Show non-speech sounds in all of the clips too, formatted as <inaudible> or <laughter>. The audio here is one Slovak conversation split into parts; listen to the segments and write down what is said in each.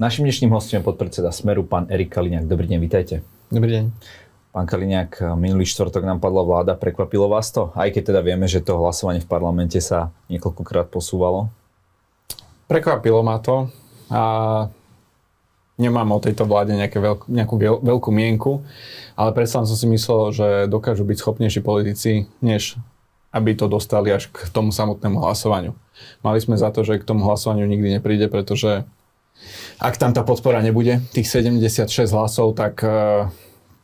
Našim dnešným hostom je podpredseda Smeru, pán Erik Kaliňák. Dobrý deň, vítajte. Dobrý deň. Pán Kaliňák, minulý štvrtok nám padla vláda, prekvapilo vás to? Aj keď teda vieme, že to hlasovanie v parlamente sa niekoľkokrát posúvalo? Prekvapilo ma to a nemám o tejto vláde nejaké veľk, nejakú veľkú mienku, ale predsa som si myslel, že dokážu byť schopnejší politici, než aby to dostali až k tomu samotnému hlasovaniu. Mali sme za to, že k tomu hlasovaniu nikdy nepríde, pretože ak tam tá podpora nebude, tých 76 hlasov, tak uh,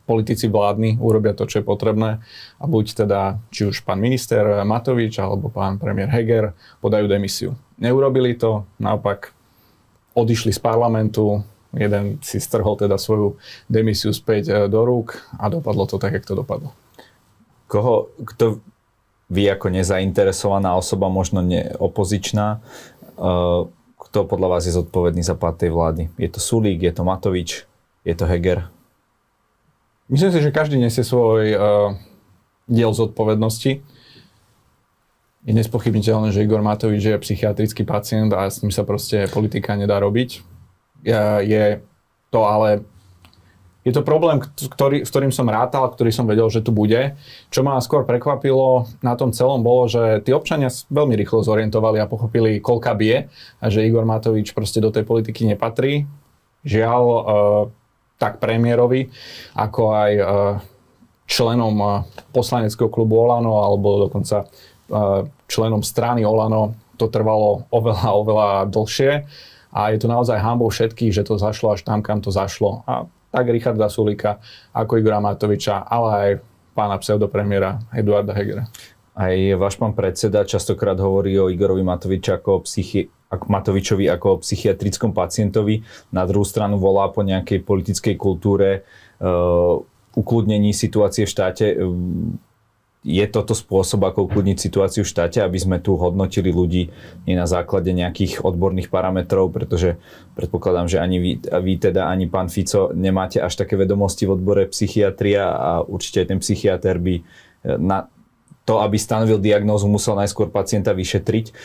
politici vládni urobia to, čo je potrebné a buď teda, či už pán minister Matovič alebo pán premiér Heger podajú demisiu. Neurobili to, naopak odišli z parlamentu, jeden si strhol teda svoju demisiu späť e, do rúk a dopadlo to tak, jak to dopadlo. Koho, kto vy ako nezainteresovaná osoba, možno neopozičná, uh, kto podľa vás je zodpovedný za pád tej vlády? Je to Sulík, je to Matovič, je to Heger? Myslím si, že každý nesie svoj uh, diel zodpovednosti. Je nespochybniteľné, že Igor Matovič je psychiatrický pacient a s ním sa proste politika nedá robiť. Je to ale je to problém, ktorý, s ktorým som rátal, ktorý som vedel, že tu bude. Čo ma skôr prekvapilo na tom celom bolo, že tí občania veľmi rýchlo zorientovali a pochopili, koľka bije a že Igor Matovič proste do tej politiky nepatrí. Žiaľ, uh, tak premiérovi, ako aj uh, členom uh, poslaneckého klubu Olano alebo dokonca uh, členom strany Olano to trvalo oveľa, oveľa dlhšie a je to naozaj hambou všetkých, že to zašlo až tam, kam to zašlo. A tak Richarda Sulika, ako Igora Matoviča, ale aj pána pseudopremiera Eduarda Hegera. Aj váš pán predseda častokrát hovorí o Igorovi Matoviču ako psychi- ako Matovičovi ako o psychiatrickom pacientovi. Na druhú stranu volá po nejakej politickej kultúre, uh, ukludnení situácie v štáte. Uh, je toto spôsob, ako ukludniť situáciu v štáte, aby sme tu hodnotili ľudí nie na základe nejakých odborných parametrov, pretože predpokladám, že ani vy, vy teda, ani pán Fico nemáte až také vedomosti v odbore psychiatria a určite aj ten psychiatr by eh, na to, aby stanovil diagnózu, musel najskôr pacienta vyšetriť.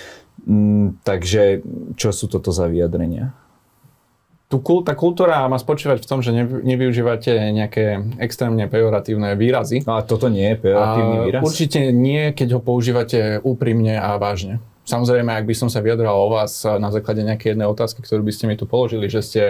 Mm, takže čo sú toto za vyjadrenia? Tu, tá kultúra má spočívať v tom, že nevyužívate nejaké extrémne pejoratívne výrazy. No a toto nie je pejoratívny výraz? Určite nie, keď ho používate úprimne a vážne. Samozrejme, ak by som sa vyjadral o vás na základe nejakej jednej otázky, ktorú by ste mi tu položili, že ste,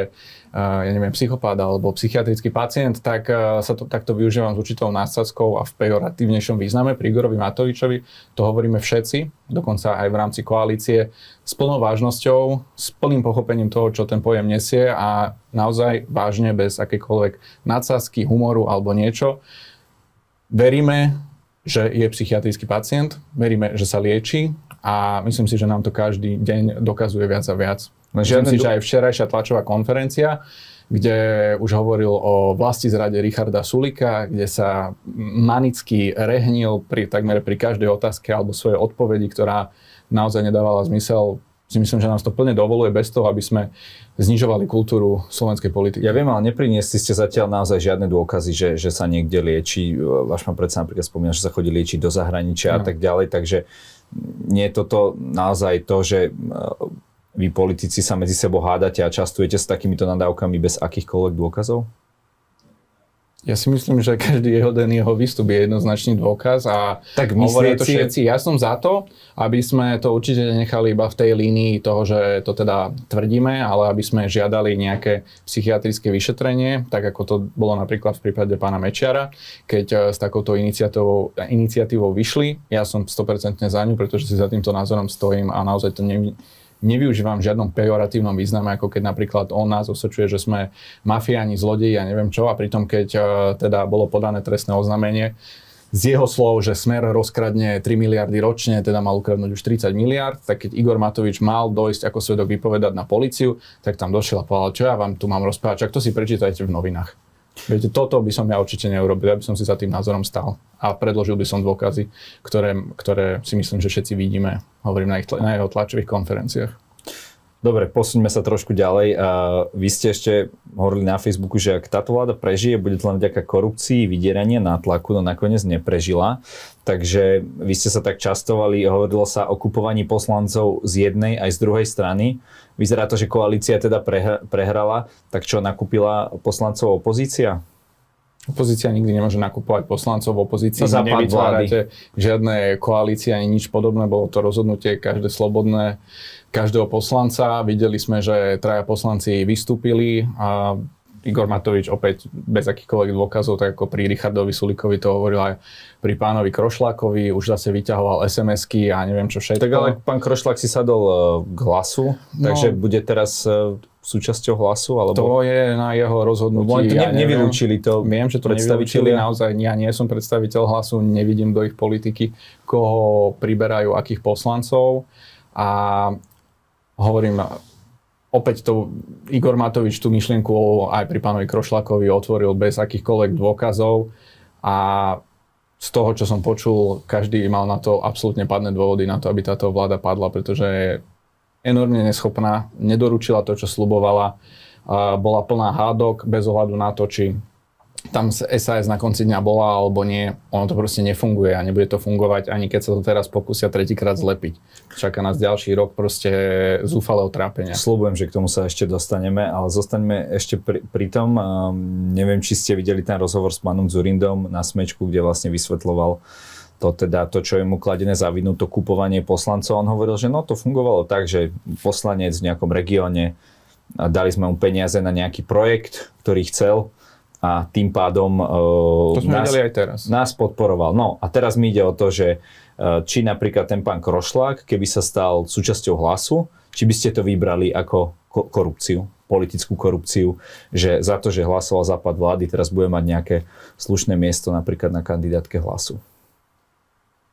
ja neviem, psychopát alebo psychiatrický pacient, tak sa to takto využívam s určitou násadzkou a v pejoratívnejšom význame pri Igorovi Matovičovi. To hovoríme všetci, dokonca aj v rámci koalície, s plnou vážnosťou, s plným pochopením toho, čo ten pojem nesie a naozaj vážne, bez akékoľvek nadsázky, humoru alebo niečo. Veríme, že je psychiatrický pacient, veríme, že sa lieči a myslím si, že nám to každý deň dokazuje viac a viac. Myslím si, že aj včerajšia tlačová konferencia, kde už hovoril o vlasti zrade Richarda Sulika, kde sa manicky rehnil pri, takmer pri každej otázke alebo svojej odpovedi, ktorá naozaj nedávala zmysel si myslím, že nás to plne dovoluje bez toho, aby sme znižovali kultúru slovenskej politiky. Ja viem, ale nepriniesli ste zatiaľ naozaj žiadne dôkazy, že, že sa niekde lieči. Váš pán predsa napríklad spomínal, že sa chodí liečiť do zahraničia no. a tak ďalej, takže nie je toto naozaj to, že vy politici sa medzi sebou hádate a častujete s takýmito nadávkami bez akýchkoľvek dôkazov? Ja si myslím, že každý jeho den jeho výstup je jednoznačný dôkaz a tak hovoria to všetci. Ja som za to, aby sme to určite nechali iba v tej línii toho, že to teda tvrdíme, ale aby sme žiadali nejaké psychiatrické vyšetrenie, tak ako to bolo napríklad v prípade pána Mečiara, keď eh, s takouto iniciatívou, iniciatívou vyšli. Ja som 100% za ňu, pretože si za týmto názorom stojím a naozaj to ne, nevyužívam v žiadnom pejoratívnom význame, ako keď napríklad on nás osočuje, že sme mafiáni, zlodeji a neviem čo, a pritom keď uh, teda bolo podané trestné oznámenie, z jeho slov, že Smer rozkradne 3 miliardy ročne, teda mal ukradnúť už 30 miliard, tak keď Igor Matovič mal dojsť ako svedok vypovedať na policiu, tak tam došiel a povedal, čo ja vám tu mám rozprávať, čak to si prečítajte v novinách. Viete, toto by som ja určite neurobil, ja by som si za tým názorom stal a predložil by som dôkazy, ktoré, ktoré si myslím, že všetci vidíme, hovorím na, ich, na jeho tlačových konferenciách. Dobre, posuňme sa trošku ďalej. Vy ste ešte hovorili na Facebooku, že ak táto vláda prežije, bude to len vďaka korupcii, vydieranie, nátlaku, no nakoniec neprežila. Takže vy ste sa tak častovali, hovorilo sa o kupovaní poslancov z jednej aj z druhej strany. Vyzerá to, že koalícia teda prehrala, tak čo nakúpila poslancov opozícia? Opozícia nikdy nemôže nakupovať poslancov v opozícii. To nevytvárate žiadne koalície ani nič podobné. Bolo to rozhodnutie každé slobodné každého poslanca. Videli sme, že traja poslanci vystúpili a Igor Matovič opäť bez akýchkoľvek dôkazov, tak ako pri Richardovi Sulikovi to hovoril aj pri pánovi Krošlákovi, už zase vyťahoval SMS-ky a neviem čo všetko. Tak ale pán Krošlák si sadol e, k hlasu, no, takže bude teraz e, súčasťou hlasu? Alebo... To je na jeho rozhodnutí. No, to ne, ja nevylúčili to Viem, že to nevylúčili, naozaj ja nie som predstaviteľ hlasu, nevidím do ich politiky, koho priberajú, akých poslancov. A hovorím, opäť to Igor Matovič tú myšlienku aj pri pánovi Krošlakovi otvoril bez akýchkoľvek dôkazov a z toho, čo som počul, každý mal na to absolútne padné dôvody na to, aby táto vláda padla, pretože enormne neschopná, nedoručila to, čo slubovala, bola plná hádok bez ohľadu na to, či tam SAS na konci dňa bola alebo nie, ono to proste nefunguje a nebude to fungovať ani keď sa to teraz pokúsia tretíkrát zlepiť. Čaká nás ďalší rok proste zúfalého trápenia. Slúbujem, že k tomu sa ešte dostaneme, ale zostaňme ešte pri, pri tom. Um, neviem, či ste videli ten rozhovor s pánom Zurindom na Smečku, kde vlastne vysvetloval to teda, to, čo je mu kladené za vinu, to kupovanie poslancov. On hovoril, že no to fungovalo tak, že poslanec v nejakom regióne dali sme mu peniaze na nejaký projekt, ktorý chcel a tým pádom to sme nás, aj teraz. nás podporoval. No a teraz mi ide o to, že uh, či napríklad ten pán Krošlák, keby sa stal súčasťou hlasu, či by ste to vybrali ako ko- korupciu, politickú korupciu, že za to, že hlasoval západ vlády, teraz bude mať nejaké slušné miesto napríklad na kandidátke hlasu.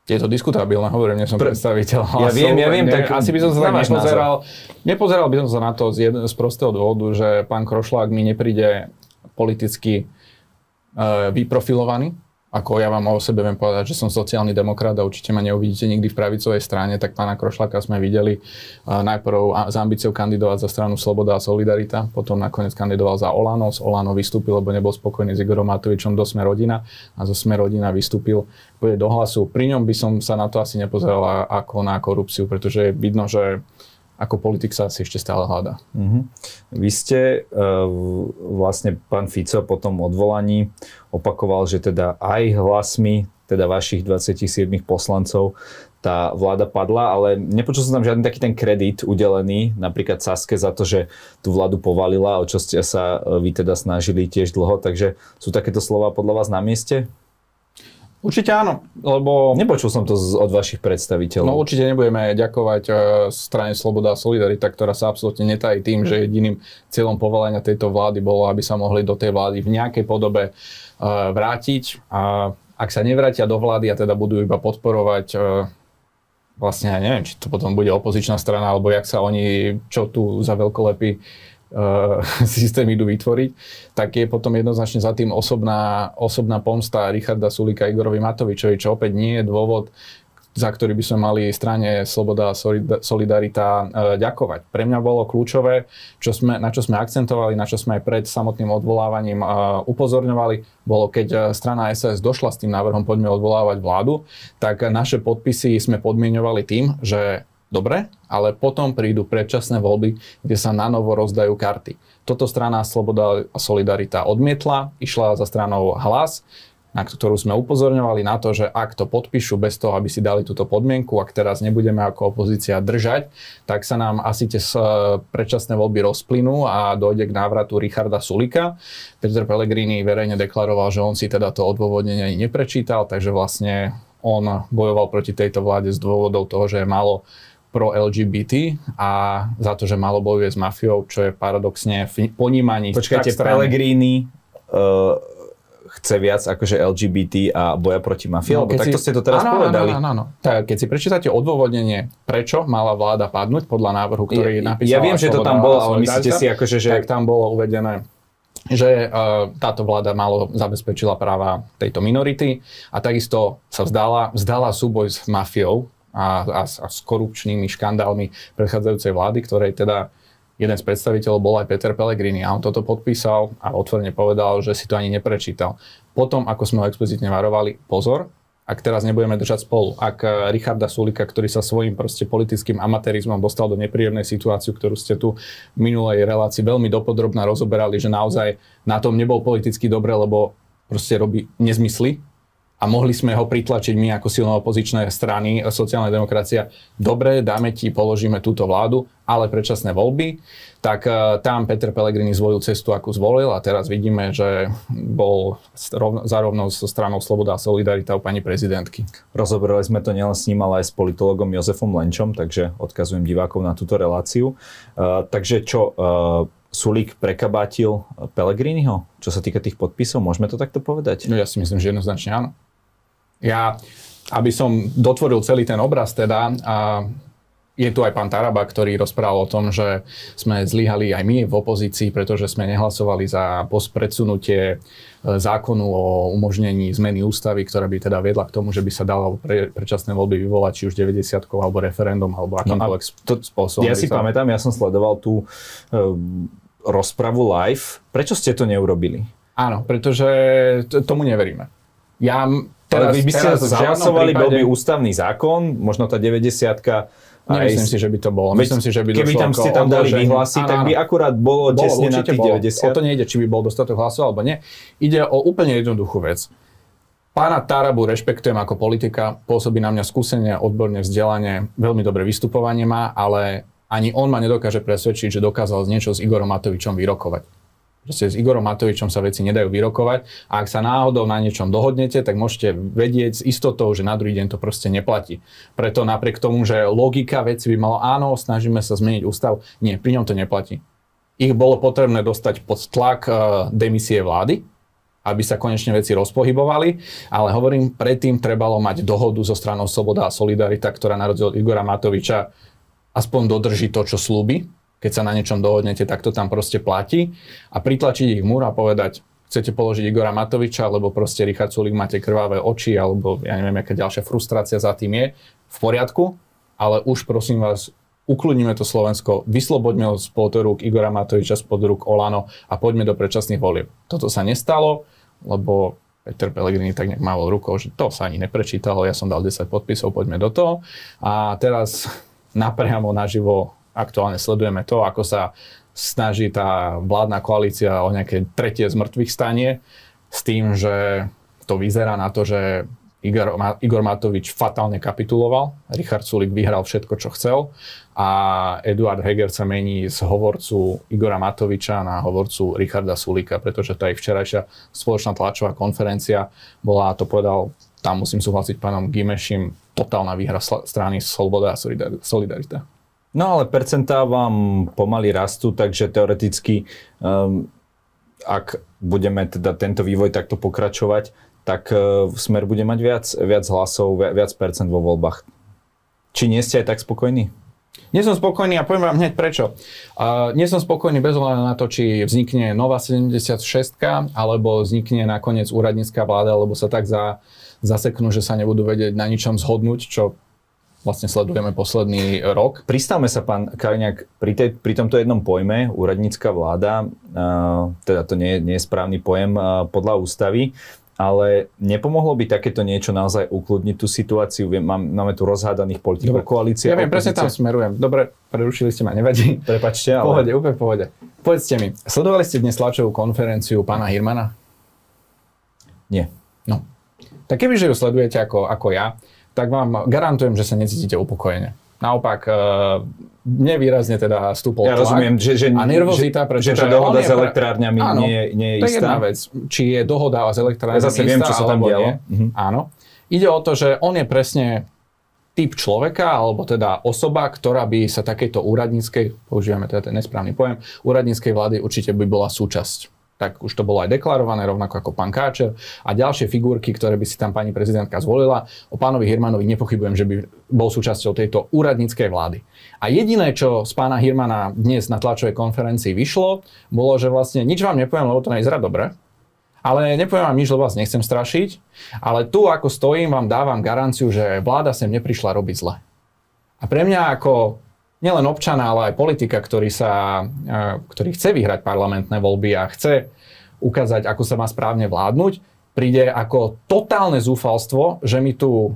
Je to diskutabilné, hovorím, nie som Pre, predstaviteľ. Ja viem, ja viem, ne, tak asi by som sa tak nepozeral. Názor. Nepozeral by som sa na to z, jedného, z prostého dôvodu, že pán Krošlák mi nepríde politicky uh, vyprofilovaný, ako ja vám o sebe viem povedať, že som sociálny demokrat a určite ma neuvidíte nikdy v pravicovej strane, tak pána Krošlaka sme videli najprv s ambíciou kandidovať za stranu Sloboda a Solidarita, potom nakoniec kandidoval za Olano, z Olano vystúpil, lebo nebol spokojný s Igorom Matovičom do Sme rodina a zo Sme rodina vystúpil pôjde do hlasu. Pri ňom by som sa na to asi nepozeral ako na korupciu, pretože vidno, že ako politik sa asi ešte stále hľadá. Uh-huh. Vy ste uh, vlastne pán Fico po tom odvolaní opakoval, že teda aj hlasmi teda vašich 27 poslancov tá vláda padla, ale nepočul som tam žiadny taký ten kredit udelený, napríklad Saske za to, že tú vládu povalila, o čo ste sa e, vy teda snažili tiež dlho, takže sú takéto slova podľa vás na mieste? Určite áno, lebo... Nepočul som to z, od vašich predstaviteľov. No určite nebudeme ďakovať uh, strane Sloboda a Solidarita, ktorá sa absolútne netají tým, že jediným cieľom povolenia tejto vlády bolo, aby sa mohli do tej vlády v nejakej podobe uh, vrátiť. A ak sa nevrátia do vlády a teda budú iba podporovať uh, vlastne ja neviem, či to potom bude opozičná strana, alebo jak sa oni, čo tu za veľkolepy uh, <laughs> systém idú vytvoriť, tak je potom jednoznačne za tým osobná, osobná pomsta Richarda Sulika Igorovi Matovičovi, čo opäť nie je dôvod, za ktorý by sme mali strane Sloboda a Solidarita uh, ďakovať. Pre mňa bolo kľúčové, čo sme, na čo sme akcentovali, na čo sme aj pred samotným odvolávaním uh, upozorňovali, bolo keď strana SS došla s tým návrhom poďme odvolávať vládu, tak naše podpisy sme podmienovali tým, že Dobre, ale potom prídu predčasné voľby, kde sa na novo rozdajú karty. Toto strana Sloboda a Solidarita odmietla, išla za stranou hlas, na ktorú sme upozorňovali na to, že ak to podpíšu bez toho, aby si dali túto podmienku, ak teraz nebudeme ako opozícia držať, tak sa nám asi tie predčasné voľby rozplynú a dojde k návratu Richarda Sulika. Peter Pellegrini verejne deklaroval, že on si teda to odôvodnenie ani neprečítal, takže vlastne on bojoval proti tejto vláde z dôvodov toho, že je málo pro LGBT a za to, že malo bojuje s mafiou, čo je paradoxne v ponímaní Počkajte, Pellegrini uh, chce viac akože LGBT a boja proti mafii, no, lebo takto si, ste to teraz áno, povedali. Áno, áno, áno. Tak, keď si prečítate odôvodnenie, prečo mala vláda padnúť podľa návrhu, ktorý ja, napísala Ja viem, že to tam bolo, ale myslíte si akože, že... Tak tam bolo uvedené, že uh, táto vláda malo zabezpečila práva tejto minority a takisto sa vzdala, vzdala súboj s mafiou, a, a, a s korupčnými škandálmi prechádzajúcej vlády, ktorej teda jeden z predstaviteľov bol aj Peter Pellegrini a on toto podpísal a otvorene povedal, že si to ani neprečítal. Potom, ako sme ho explicitne varovali, pozor, ak teraz nebudeme držať spolu, ak eh, Richarda Sulika, ktorý sa svojím proste politickým amatérizmom dostal do nepríjemnej situáciu, ktorú ste tu v minulej relácii veľmi dopodrobná rozoberali, že naozaj na tom nebol politicky dobre, lebo proste robí nezmysly, a mohli sme ho pritlačiť my ako silno opozičné strany, sociálna demokracia, dobre, dáme ti, položíme túto vládu, ale predčasné voľby, tak uh, tam Peter Pellegrini zvolil cestu, akú zvolil a teraz vidíme, že bol zárovno so stranou Sloboda a Solidarita u pani prezidentky. Rozoberali sme to nielen s ním, ale aj s politologom Jozefom Lenčom, takže odkazujem divákov na túto reláciu. Uh, takže čo, uh, Sulík prekabátil Pellegriniho, čo sa týka tých podpisov, môžeme to takto povedať? No ja si myslím, že jednoznačne áno. Ja, aby som dotvoril celý ten obraz teda, a je tu aj pán Taraba, ktorý rozprával o tom, že sme zlyhali aj my v opozícii, pretože sme nehlasovali za predsunutie e, zákonu o umožnení zmeny ústavy, ktorá by teda viedla k tomu, že by sa dalo pre, predčasné voľby vyvolať či už 90 alebo referendum alebo no akýmkoľvek no spôsobom. Ja si sa... pamätám, ja som sledoval tú uh, rozpravu live. Prečo ste to neurobili? Áno, pretože tomu neveríme. Ja Teraz, Ale vy by ste zahlasovali, prípade... bol by ústavný zákon, možno tá 90 Nemyslím si, že by to bolo. Myslím si, že by Keby tam ste tam dali vyhlasy, tak by akurát bolo, bolo tesne na tých bolo. 90. O to nejde, či by bol dostatok hlasov alebo nie. Ide o úplne jednoduchú vec. Pána Tarabu rešpektujem ako politika, pôsobí na mňa skúsenie, odborné vzdelanie, veľmi dobré vystupovanie má, ale ani on ma nedokáže presvedčiť, že dokázal niečo s Igorom Matovičom vyrokovať. Proste s Igorom Matovičom sa veci nedajú vyrokovať a ak sa náhodou na niečom dohodnete, tak môžete vedieť s istotou, že na druhý deň to proste neplatí. Preto napriek tomu, že logika veci by mala, áno, snažíme sa zmeniť ústav, nie, pri ňom to neplatí. Ich bolo potrebné dostať pod tlak uh, demisie vlády, aby sa konečne veci rozpohybovali, ale hovorím, predtým trebalo mať dohodu so stranou Sloboda a Solidarita, ktorá na Igora Matoviča aspoň dodrží to, čo slúbi, keď sa na niečom dohodnete, tak to tam proste platí. A pritlačiť ich múr a povedať, chcete položiť Igora Matoviča, lebo proste Richard Sulik máte krvavé oči, alebo ja neviem, aká ďalšia frustrácia za tým je, v poriadku, ale už prosím vás, ukludníme to Slovensko, vysloboďme ho spod rúk Igora Matoviča, spod rúk Olano a poďme do predčasných volieb. Toto sa nestalo, lebo Peter Pellegrini tak nejak mával rukou, že to sa ani neprečítalo, ja som dal 10 podpisov, poďme do toho. A teraz <laughs> napriamo naživo aktuálne sledujeme to, ako sa snaží tá vládna koalícia o nejaké tretie z stanie s tým, že to vyzerá na to, že Igor, Igor Matovič fatálne kapituloval, Richard Sulik vyhral všetko, čo chcel a Eduard Heger sa mení z hovorcu Igora Matoviča na hovorcu Richarda Sulika, pretože tá ich včerajšia spoločná tlačová konferencia bola, to povedal, tam musím súhlasiť pánom Gimešim, totálna výhra strany Sloboda a Solidarita. No ale percentá vám pomaly rastú, takže teoreticky, um, ak budeme teda tento vývoj takto pokračovať, tak uh, Smer bude mať viac, viac hlasov, viac percent vo voľbách. Či nie ste aj tak spokojní? Nie som spokojný a poviem vám hneď prečo. Uh, nie som spokojný bez ohľadu na to, či vznikne nová 76 alebo vznikne nakoniec úradnícká vláda, lebo sa tak za, zaseknú, že sa nebudú vedieť na ničom zhodnúť, čo vlastne sledujeme posledný rok. Pristavme sa, pán Kaliňák, pri, tej, pri tomto jednom pojme, úradnícka vláda, uh, teda to nie, nie je správny pojem uh, podľa ústavy, ale nepomohlo by takéto niečo naozaj ukludniť tú situáciu? Mám, máme tu rozhádaných politikov koalície. Ja viem, presne tam smerujem. Dobre, prerušili ste ma, nevadí. Prepačte, ale... Pohode, úplne pohode. Povedzte mi, sledovali ste dnes tlačovú konferenciu pána Hirmana? Nie. No. Tak kebyže ju sledujete ako, ako ja, tak vám garantujem, že sa necítite upokojene. Naopak, e, nevýrazne teda stúpol ja tlak rozumiem, že, že, a nervozita, pretože... Že tá dohoda s elektrárňami áno, nie, nie je istá. To je jedna vec. Či je dohoda s elektrárňami ja zase istá, viem, čo sa tam dialo. Mhm. Áno. Ide o to, že on je presne typ človeka, alebo teda osoba, ktorá by sa takejto úradníckej, používame teda ten nesprávny pojem, úradníckej vlády určite by bola súčasť tak už to bolo aj deklarované, rovnako ako pán Káčer a ďalšie figurky, ktoré by si tam pani prezidentka zvolila. O pánovi Hirmanovi nepochybujem, že by bol súčasťou tejto úradníckej vlády. A jediné, čo z pána Hirmana dnes na tlačovej konferencii vyšlo, bolo, že vlastne nič vám nepoviem, lebo to nevyzerá dobre, ale nepoviem vám nič, lebo vás nechcem strašiť, ale tu, ako stojím, vám dávam garanciu, že vláda sem neprišla robiť zle. A pre mňa ako nielen občana, ale aj politika, ktorý, sa, e, ktorý chce vyhrať parlamentné voľby a chce ukázať, ako sa má správne vládnuť, príde ako totálne zúfalstvo, že mi tu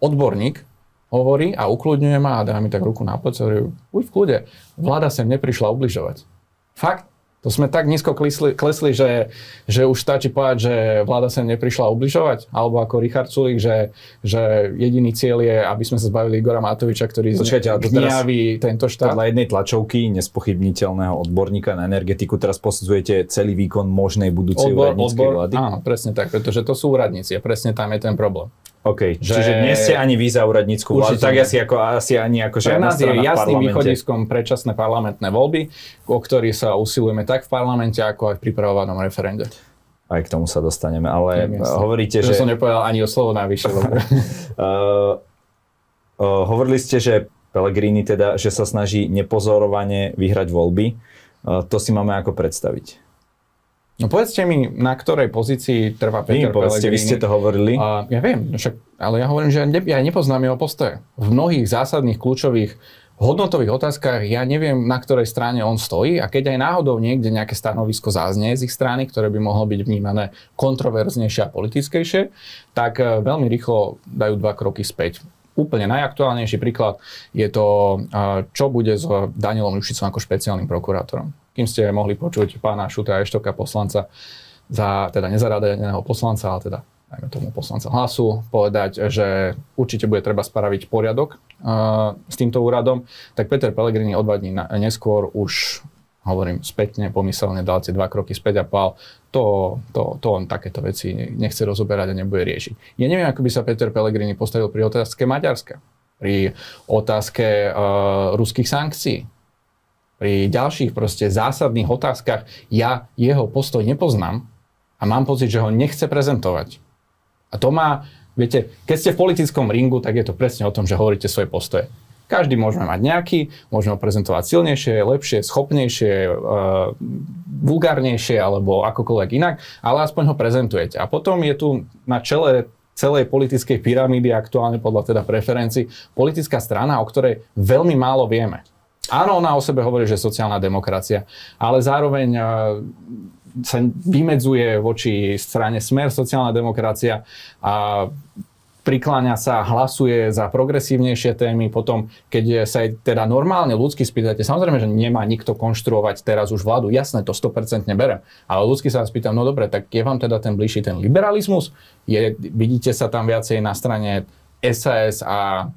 odborník hovorí a ukludňuje ma a dá mi tak ruku na plece hovorí, uj v kľude, vláda sem neprišla ubližovať. Fakt, to sme tak nízko klesli, klesli že, že už stačí povedať, že vláda sem neprišla ubližovať. Alebo ako Richard Sulik, že, že jediný cieľ je, aby sme sa zbavili Igora Matoviča, ktorý zniaví tento štát. Podľa jednej tlačovky nespochybniteľného odborníka na energetiku teraz posudzujete celý výkon možnej budúcej odbor, úradníckej odbor, vlády? Áno, presne tak, pretože to sú úradníci a presne tam je ten problém. OK, že... čiže nie ste ani vy za úradnícku vládu, tak asi, ako, asi ani ako Pre nás je jasným východiskom predčasné parlamentné voľby, o ktorých sa usilujeme tak v parlamente, ako aj v pripravovanom referende. Aj k tomu sa dostaneme, ale Neviem, hovoríte, že... Že som nepovedal ani o slovo najvyššie. uh, uh, hovorili ste, že Pellegrini teda, že sa snaží nepozorovane vyhrať voľby. Uh, to si máme ako predstaviť. No povedzte mi, na ktorej pozícii trvá Peter Vy, povedzte, vy ste to hovorili. Uh, ja viem, no však, ale ja hovorím, že ne, ja nepoznám jeho postoje. V mnohých zásadných kľúčových hodnotových otázkach ja neviem, na ktorej strane on stojí a keď aj náhodou niekde nejaké stanovisko záznie z ich strany, ktoré by mohlo byť vnímané kontroverznejšie a politickejšie, tak e, veľmi rýchlo dajú dva kroky späť. Úplne najaktuálnejší príklad je to, e, čo bude s Danielom Lušicom ako špeciálnym prokurátorom kým ste mohli počuť pána Šuta Eštoka, poslanca, za, teda nezaradeného poslanca, ale teda najmä tomu poslanca hlasu, povedať, že určite bude treba spraviť poriadok uh, s týmto úradom, tak Peter Pellegrini o dva dní neskôr už hovorím spätne, pomyselne dal tie dva kroky späť a pál, to, to, to on takéto veci nechce rozoberať a nebude riešiť. Ja neviem, ako by sa Peter Pellegrini postavil pri otázke Maďarska, pri otázke uh, ruských sankcií, pri ďalších proste zásadných otázkach ja jeho postoj nepoznám a mám pocit, že ho nechce prezentovať. A to má, viete, keď ste v politickom ringu, tak je to presne o tom, že hovoríte svoje postoje. Každý môžeme mať nejaký, môžeme ho prezentovať silnejšie, lepšie, schopnejšie, e, vulgárnejšie alebo akokoľvek inak, ale aspoň ho prezentujete. A potom je tu na čele celej politickej pyramídy, aktuálne podľa teda preferencií, politická strana, o ktorej veľmi málo vieme. Áno, ona o sebe hovorí, že sociálna demokracia, ale zároveň e, sa vymedzuje voči strane Smer sociálna demokracia a prikláňa sa, hlasuje za progresívnejšie témy, potom keď sa aj teda normálne ľudsky spýtate, samozrejme, že nemá nikto konštruovať teraz už vládu, jasné, to 100% berem, ale ľudsky sa vás pýtam, no dobre, tak je vám teda ten bližší ten liberalizmus? Je, vidíte sa tam viacej na strane SAS a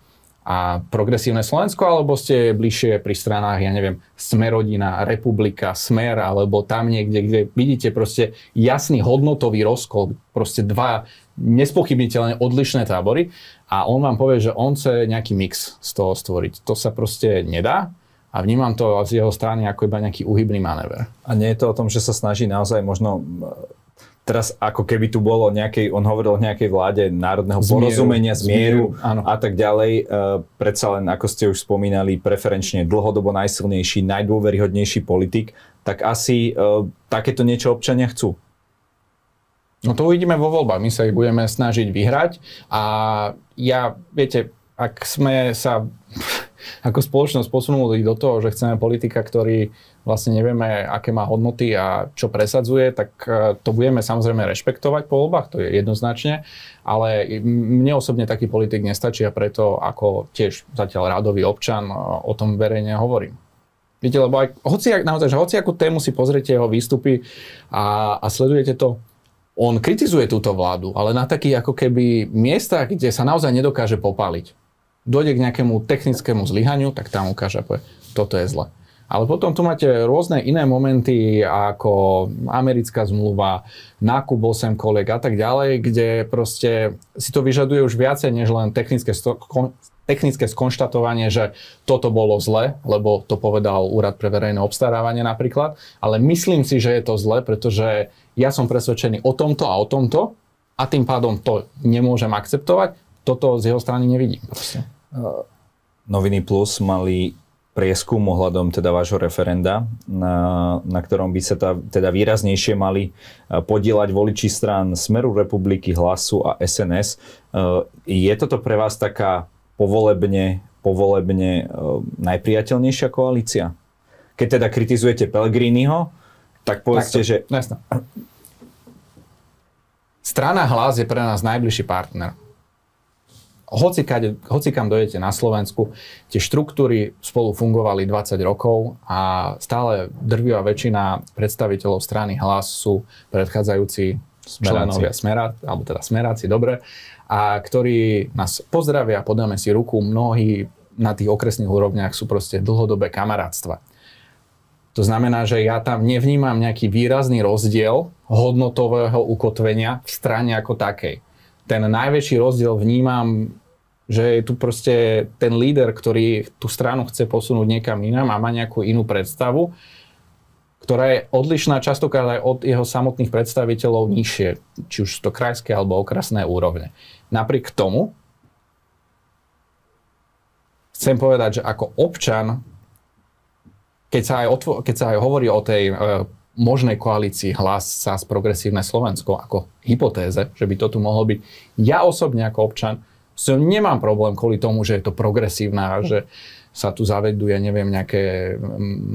a progresívne Slovensko, alebo ste bližšie pri stranách, ja neviem, Smerodina, Republika, Smer, alebo tam niekde, kde vidíte proste jasný hodnotový rozkol, proste dva nespochybniteľne odlišné tábory a on vám povie, že on chce nejaký mix z toho stvoriť. To sa proste nedá a vnímam to z jeho strany ako iba nejaký uhybný manéver. A nie je to o tom, že sa snaží naozaj možno teraz ako keby tu bolo nejakej, on hovoril o nejakej vláde národného zmieru, porozumenia, zmieru, zmieru a tak ďalej. Uh, predsa len, ako ste už spomínali, preferenčne dlhodobo najsilnejší, najdôveryhodnejší politik, tak asi uh, takéto niečo občania chcú. No to uvidíme vo voľbách. My sa ich budeme snažiť vyhrať a ja, viete, ak sme sa ako spoločnosť posunuli do toho, že chceme politika, ktorý vlastne nevieme, aké má hodnoty a čo presadzuje, tak e, to budeme samozrejme rešpektovať po voľbách, to je jednoznačne, ale mne osobne taký politik nestačí a preto ako tiež zatiaľ rádový občan e, o tom verejne hovorím. Viete, lebo aj, hoci, naozaj, že hoci akú tému si pozriete jeho výstupy a, a sledujete to, on kritizuje túto vládu, ale na takých ako keby miestach, kde sa naozaj nedokáže popáliť. Dojde k nejakému technickému zlyhaniu, tak tam ukáže, toto je zle. Ale potom tu máte rôzne iné momenty, ako americká zmluva, nákup 8 koleg a tak ďalej, kde proste si to vyžaduje už viacej než len technické, sto- kon- technické skonštatovanie, že toto bolo zle, lebo to povedal Úrad pre verejné obstarávanie napríklad. Ale myslím si, že je to zle, pretože ja som presvedčený o tomto a o tomto a tým pádom to nemôžem akceptovať. Toto z jeho strany nevidím. Proste. Noviny Plus mali prieskum ohľadom teda vášho referenda, na, na ktorom by sa teda výraznejšie mali e, podielať voliči strán Smeru republiky, Hlasu a SNS. E, je toto pre vás taká povolebne povolebne najpriateľnejšia koalícia? Keď teda kritizujete Pellegriniho, tak povedzte, že... Jasne. Strana hlas je pre nás najbližší partner. Hoci, kade, hoci kam dojete na Slovensku, tie štruktúry spolu fungovali 20 rokov a stále drvivá väčšina predstaviteľov strany hlas sú predchádzajúci členovia Smerá, alebo teda Smeráci, dobre, a ktorí nás pozdravia, podáme si ruku, mnohí na tých okresných úrovniach sú proste dlhodobé kamarátstva. To znamená, že ja tam nevnímam nejaký výrazný rozdiel hodnotového ukotvenia v strane ako takej. Ten najväčší rozdiel vnímam, že je tu proste ten líder, ktorý tú stranu chce posunúť niekam inám a má nejakú inú predstavu, ktorá je odlišná častokrát aj od jeho samotných predstaviteľov nižšie, či už to krajské alebo okrasné úrovne. Napriek tomu chcem povedať, že ako občan keď sa aj, otvo- keď sa aj hovorí o tej e, možnej koalícii hlas z progresívne Slovensko ako hypotéze, že by to tu mohlo byť. Ja osobne ako občan som nemám problém kvôli tomu, že je to progresívna, že sa tu zaveduje, neviem, nejaké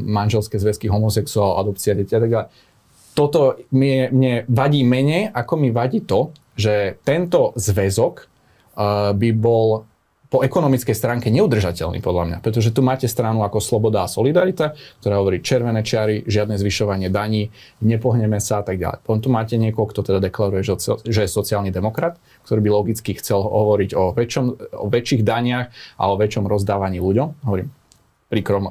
manželské zväzky, homosexuál, adopcia detí a tak ďalej. Toto mne, mne vadí menej, ako mi vadí to, že tento zväzok uh, by bol po ekonomickej stránke neudržateľný podľa mňa, pretože tu máte stranu ako Sloboda a Solidarita, ktorá hovorí červené čiary, žiadne zvyšovanie daní, nepohneme sa a tak ďalej. Potom tu máte niekoho, kto teda deklaruje, že, je sociálny demokrat, ktorý by logicky chcel hovoriť o, väčšom, o väčších daniach a o väčšom rozdávaní ľuďom. Hovorím príkrom o,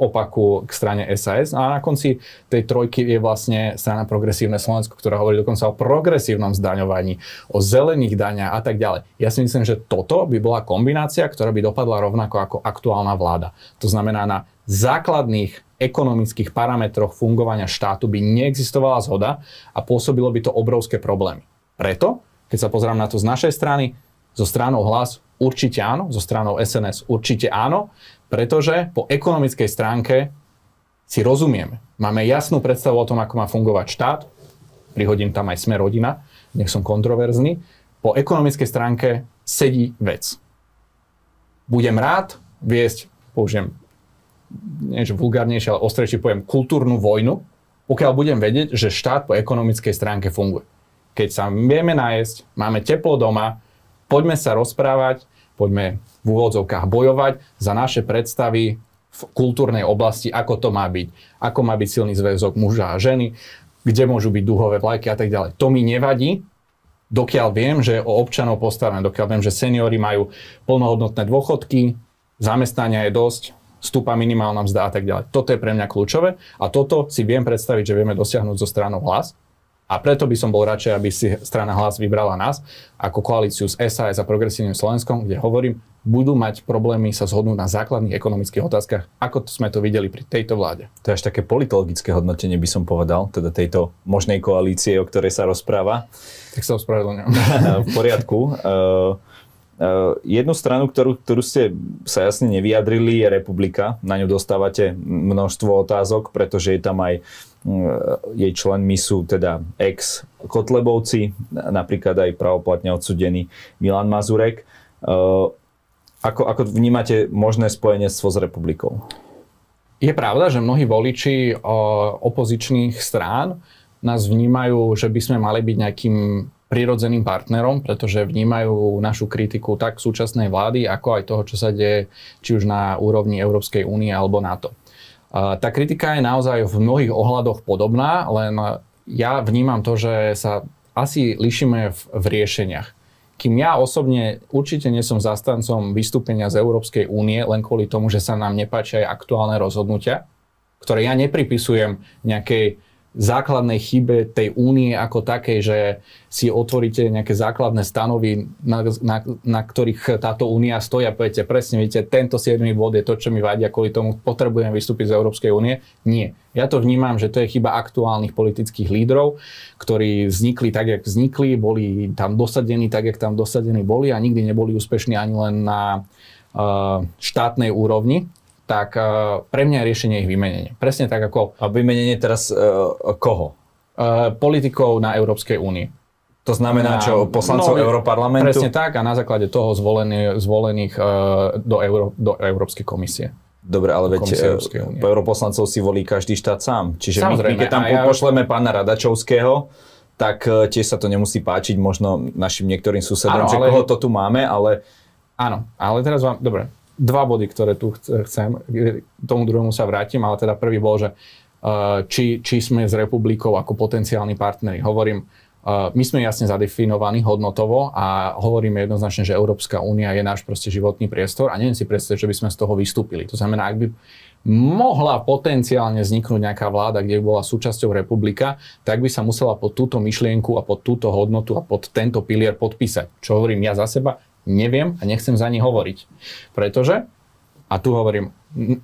opaku k strane SAS. A na konci tej trojky je vlastne strana Progresívne Slovensko, ktorá hovorí dokonca o progresívnom zdaňovaní, o zelených daňach a tak ďalej. Ja si myslím, že toto by bola kombinácia, ktorá by dopadla rovnako ako aktuálna vláda. To znamená, na základných ekonomických parametroch fungovania štátu by neexistovala zhoda a pôsobilo by to obrovské problémy. Preto, keď sa pozrám na to z našej strany, zo stranou hlas určite áno, zo stranou SNS určite áno, pretože po ekonomickej stránke si rozumieme. Máme jasnú predstavu o tom, ako má fungovať štát, prihodím tam aj sme rodina, nech som kontroverzný. Po ekonomickej stránke sedí vec. Budem rád viesť, použijem nie že vulgárnejšie, ale ostrejšie poviem, kultúrnu vojnu, pokiaľ budem vedieť, že štát po ekonomickej stránke funguje. Keď sa vieme nájsť, máme teplo doma, poďme sa rozprávať, poďme v úvodzovkách bojovať za naše predstavy v kultúrnej oblasti, ako to má byť, ako má byť silný zväzok muža a ženy, kde môžu byť duhové vlajky a tak ďalej. To mi nevadí, dokiaľ viem, že je o občanov postarané, dokiaľ viem, že seniory majú plnohodnotné dôchodky, zamestnania je dosť, stúpa minimálna mzda a tak ďalej. Toto je pre mňa kľúčové a toto si viem predstaviť, že vieme dosiahnuť zo stranou hlas a preto by som bol radšej, aby si strana hlas vybrala nás ako koalíciu s SAS a Progresívnym Slovenskom, kde hovorím, budú mať problémy sa zhodnúť na základných ekonomických otázkach, ako sme to videli pri tejto vláde. To je až také politologické hodnotenie, by som povedal, teda tejto možnej koalície, o ktorej sa rozpráva. Tak sa ospravedlňujem. <laughs> v poriadku. Uh, <laughs> jednu stranu, ktorú, ktorú ste sa jasne nevyjadrili, je Republika. Na ňu dostávate množstvo otázok, pretože je tam aj uh, jej členmi sú teda ex-Kotlebovci, napríklad aj pravoplatne odsudený Milan Mazurek. Uh, ako, ako vnímate možné spojenectvo s Republikou? Je pravda, že mnohí voliči opozičných strán nás vnímajú, že by sme mali byť nejakým prirodzeným partnerom, pretože vnímajú našu kritiku tak súčasnej vlády, ako aj toho, čo sa deje či už na úrovni Európskej únie alebo NATO. Tá kritika je naozaj v mnohých ohľadoch podobná, len ja vnímam to, že sa asi lišíme v, v riešeniach. Kým ja osobne určite nie som zastancom vystúpenia z Európskej únie len kvôli tomu, že sa nám nepáčia aj aktuálne rozhodnutia, ktoré ja nepripisujem nejakej základnej chybe tej únie ako takej, že si otvoríte nejaké základné stanovy, na, na, na ktorých táto únia stojí a poviete presne, vidíte, tento 7. bod je to, čo mi vadia, kvôli tomu potrebujem vystúpiť z Európskej únie. Nie. Ja to vnímam, že to je chyba aktuálnych politických lídrov, ktorí vznikli tak, jak vznikli, boli tam dosadení tak, jak tam dosadení boli a nikdy neboli úspešní ani len na uh, štátnej úrovni tak uh, pre mňa je riešenie ich vymenenie. Presne tak ako... A vymenenie teraz uh, koho? Uh, politikov na Európskej únii. To znamená čo, poslancov no, Európarlamentu? Presne tak a na základe toho zvolený, zvolených uh, do, Euró, do Európskej komisie. Dobre, ale veď europoslancov si volí každý štát sám. Čiže my, my keď tam ja... pošleme pána Radačovského, tak tiež sa to nemusí páčiť možno našim niektorým susedom, že koho to tu máme, ale... Áno, ale teraz vám, dobre, dva body, ktoré tu chcem, tomu druhému sa vrátim, ale teda prvý bol, že uh, či, či sme s republikou ako potenciálni partneri. Hovorím, my sme jasne zadefinovaní hodnotovo a hovoríme jednoznačne, že Európska únia je náš proste životný priestor a neviem si predstaviť, že by sme z toho vystúpili. To znamená, ak by mohla potenciálne vzniknúť nejaká vláda, kde by bola súčasťou republika, tak by sa musela pod túto myšlienku a pod túto hodnotu a pod tento pilier podpísať. Čo hovorím ja za seba, neviem a nechcem za ní hovoriť. Pretože, a tu hovorím,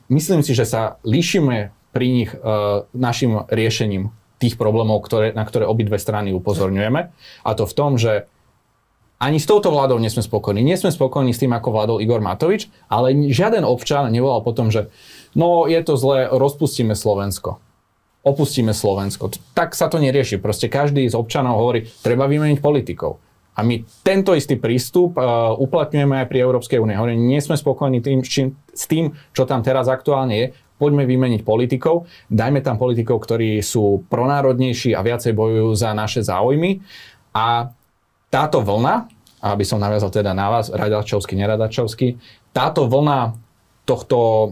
myslím si, že sa líšime pri nich uh, našim riešením tých problémov, ktoré, na ktoré obidve strany upozorňujeme. A to v tom, že ani s touto vládou nie sme spokojní. Nie sme spokojní s tým, ako vládol Igor Matovič, ale žiaden občan nevolal potom, že no je to zlé, rozpustíme Slovensko. Opustíme Slovensko. Tak sa to nerieši. Proste každý z občanov hovorí, treba vymeniť politikov. A my tento istý prístup uh, uplatňujeme aj pri Európskej únie. Hovorím, nie sme spokojní tým, čím, s tým, čo tam teraz aktuálne je poďme vymeniť politikov, dajme tam politikov, ktorí sú pronárodnejší a viacej bojujú za naše záujmy. A táto vlna, aby som naviazal teda na vás, radačovský, neradačovský, táto vlna tohto e,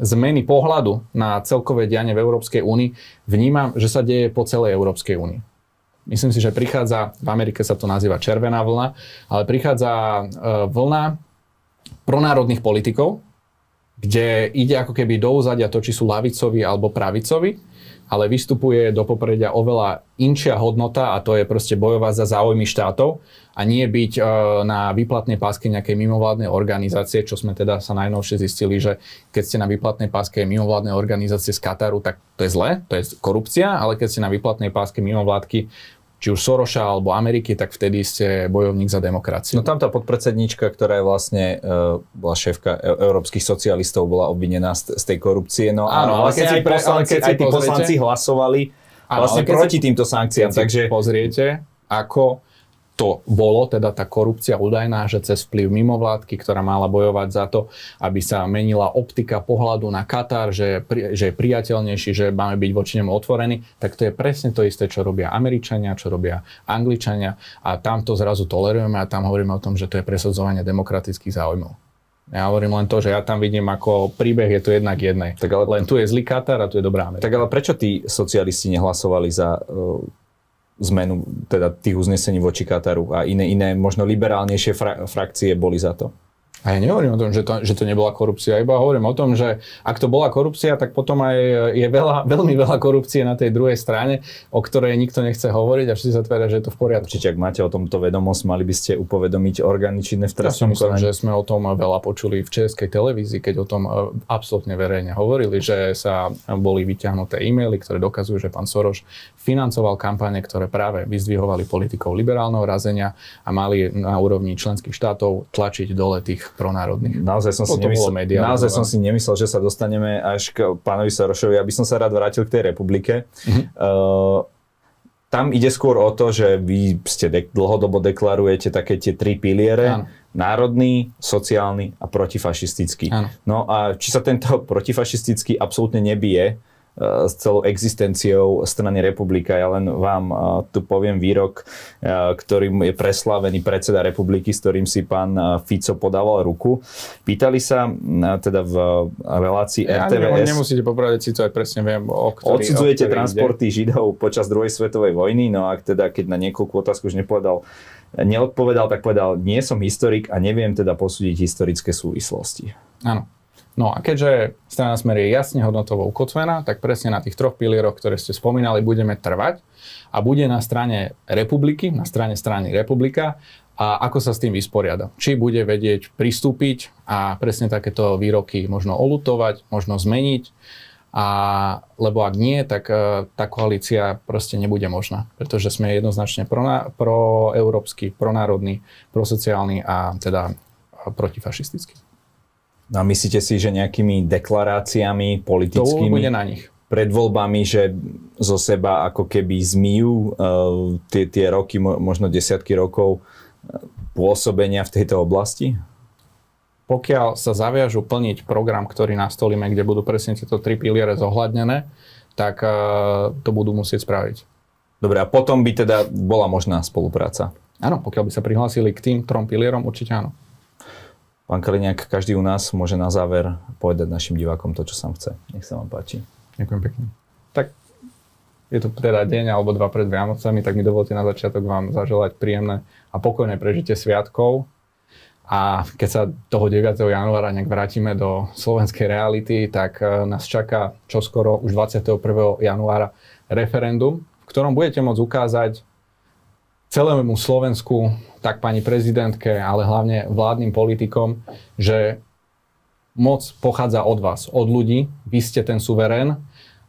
zmeny pohľadu na celkové dianie v Európskej únii vnímam, že sa deje po celej Európskej únii. Myslím si, že prichádza, v Amerike sa to nazýva červená vlna, ale prichádza e, vlna pronárodných politikov, kde ide ako keby do úzadia to, či sú lavicovi alebo pravicovi, ale vystupuje do popredia oveľa inšia hodnota a to je proste bojovať za záujmy štátov a nie byť e, na výplatnej páske nejakej mimovládnej organizácie, čo sme teda sa najnovšie zistili, že keď ste na výplatnej páske mimovládnej organizácie z Kataru, tak to je zle, to je korupcia, ale keď ste na výplatnej páske mimovládky či už Soroša alebo Ameriky, tak vtedy ste bojovník za demokraciu. No tam tá podpredsednička, ktorá je vlastne uh, bola šéfka e- európskych socialistov, bola obvinená z, z tej korupcie. No áno, ale keď, aj, poslanci, keď aj tí poslanci hlasovali áno, vlastne proti týmto sankciám. Keď takže pozriete, ako to bolo, teda tá korupcia údajná, že cez vplyv mimovládky, ktorá mala bojovať za to, aby sa menila optika pohľadu na Katar, že, že je priateľnejší, že máme byť voči nemu otvorení, tak to je presne to isté, čo robia Američania, čo robia Angličania a tam to zrazu tolerujeme a tam hovoríme o tom, že to je presadzovanie demokratických záujmov. Ja hovorím len to, že ja tam vidím ako príbeh je to jednak jednej. Tak ale, len tu je zlý Katar a tu je dobrá Amerika. Tak ale prečo tí socialisti nehlasovali za uh, zmenu teda tých uznesení voči Kataru a iné, iné možno liberálnejšie fra- frakcie boli za to. A ja nehovorím o tom, že to, že to nebola korupcia, iba hovorím o tom, že ak to bola korupcia, tak potom aj je veľa, <laughs> veľmi veľa korupcie na tej druhej strane, o ktorej nikto nechce hovoriť a všetci sa tvária, že je to v poriadku. Určite, ak máte o tomto vedomosť, mali by ste upovedomiť orgány činné v trestnom ja myslím, že sme o tom veľa počuli v českej televízii, keď o tom e, absolútne verejne hovorili, že sa boli vyťahnuté e-maily, ktoré dokazujú, že pán Soroš financoval kampane, ktoré práve vyzdvihovali politikov liberálneho razenia a mali na úrovni členských štátov tlačiť dole tých pronárodných. Naozaj som, si nemyslel, média, naozaj som si nemyslel, že sa dostaneme až k pánovi Sorošovi. Aby som sa rád vrátil k tej republike. Mm-hmm. Uh, tam ide skôr o to, že vy ste de- dlhodobo deklarujete také tie tri piliere. Áno. Národný, sociálny a protifašistický. Áno. No a či sa tento protifašistický absolútne nebije s celou existenciou strany republika. Ja len vám tu poviem výrok, ktorým je preslavený predseda republiky, s ktorým si pán Fico podával ruku. Pýtali sa teda v relácii ja, RTVS... Nemusíte popravať si to aj presne viem, o ktorý... Odsudzujete o ktorý transporty ide. Židov počas druhej svetovej vojny, no a teda keď na niekoľkú otázku už nepovedal neodpovedal, tak povedal, nie som historik a neviem teda posúdiť historické súvislosti. Áno. No a keďže strana Smer je jasne hodnotovo ukotvená, tak presne na tých troch pilieroch, ktoré ste spomínali, budeme trvať a bude na strane republiky, na strane strany republika a ako sa s tým vysporiada. Či bude vedieť pristúpiť a presne takéto výroky možno olutovať, možno zmeniť, a, lebo ak nie, tak uh, tá koalícia proste nebude možná, pretože sme jednoznačne proeurópsky, pro pronárodný, prosociálny a teda protifašistický. A myslíte si, že nejakými deklaráciami politickými... To bude na nich. Pred voľbami, že zo seba ako keby zmijú uh, tie, tie roky, možno desiatky rokov pôsobenia v tejto oblasti? Pokiaľ sa zaviažu plniť program, ktorý nastolíme, kde budú presne tieto tri piliere zohľadnené, tak uh, to budú musieť spraviť. Dobre, a potom by teda bola možná spolupráca? Áno, pokiaľ by sa prihlásili k tým trom pilierom, určite áno. Pán Kaliňák, každý u nás môže na záver povedať našim divákom to, čo sa chce. Nech sa vám páči. Ďakujem pekne. Tak je to teda deň alebo dva pred Vianocami, tak mi dovolte na začiatok vám zaželať príjemné a pokojné prežitie sviatkov. A keď sa toho 9. januára nejak vrátime do slovenskej reality, tak e, nás čaká čoskoro už 21. januára referendum, v ktorom budete môcť ukázať celému Slovensku, tak pani prezidentke, ale hlavne vládnym politikom, že moc pochádza od vás, od ľudí, vy ste ten suverén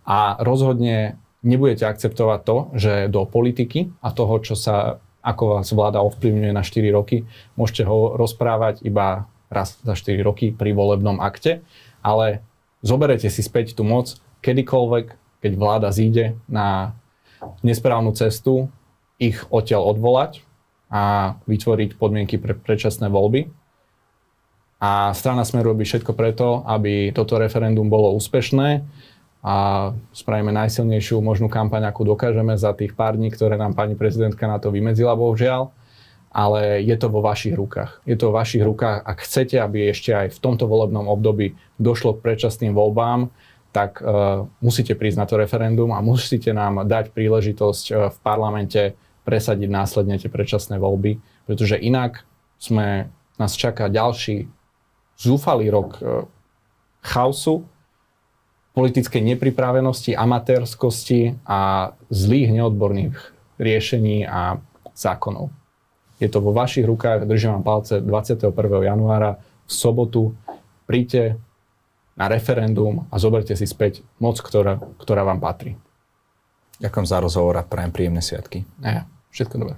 a rozhodne nebudete akceptovať to, že do politiky a toho, čo sa, ako vás vláda ovplyvňuje na 4 roky, môžete ho rozprávať iba raz za 4 roky pri volebnom akte, ale zoberete si späť tú moc kedykoľvek, keď vláda zíde na nesprávnu cestu, ich odtiaľ odvolať a vytvoriť podmienky pre predčasné voľby. A strana Smer robí všetko preto, aby toto referendum bolo úspešné a spravíme najsilnejšiu možnú kampaň, akú dokážeme za tých pár dní, ktoré nám pani prezidentka na to vymedzila, bohužiaľ. Ale je to vo vašich rukách. Je to vo vašich rukách. Ak chcete, aby ešte aj v tomto volebnom období došlo k predčasným voľbám, tak uh, musíte prísť na to referendum a musíte nám dať príležitosť uh, v parlamente presadiť následne tie predčasné voľby, pretože inak sme, nás čaká ďalší zúfalý rok uh, chaosu, politickej nepripravenosti, amatérskosti a zlých neodborných riešení a zákonov. Je to vo vašich rukách, držím vám palce 21. januára v sobotu. Príďte na referendum a zoberte si späť moc, ktorá, ktorá vám patrí. Ďakujem za rozhovor a prajem príjemné sviatky. Ja, všetko dobré.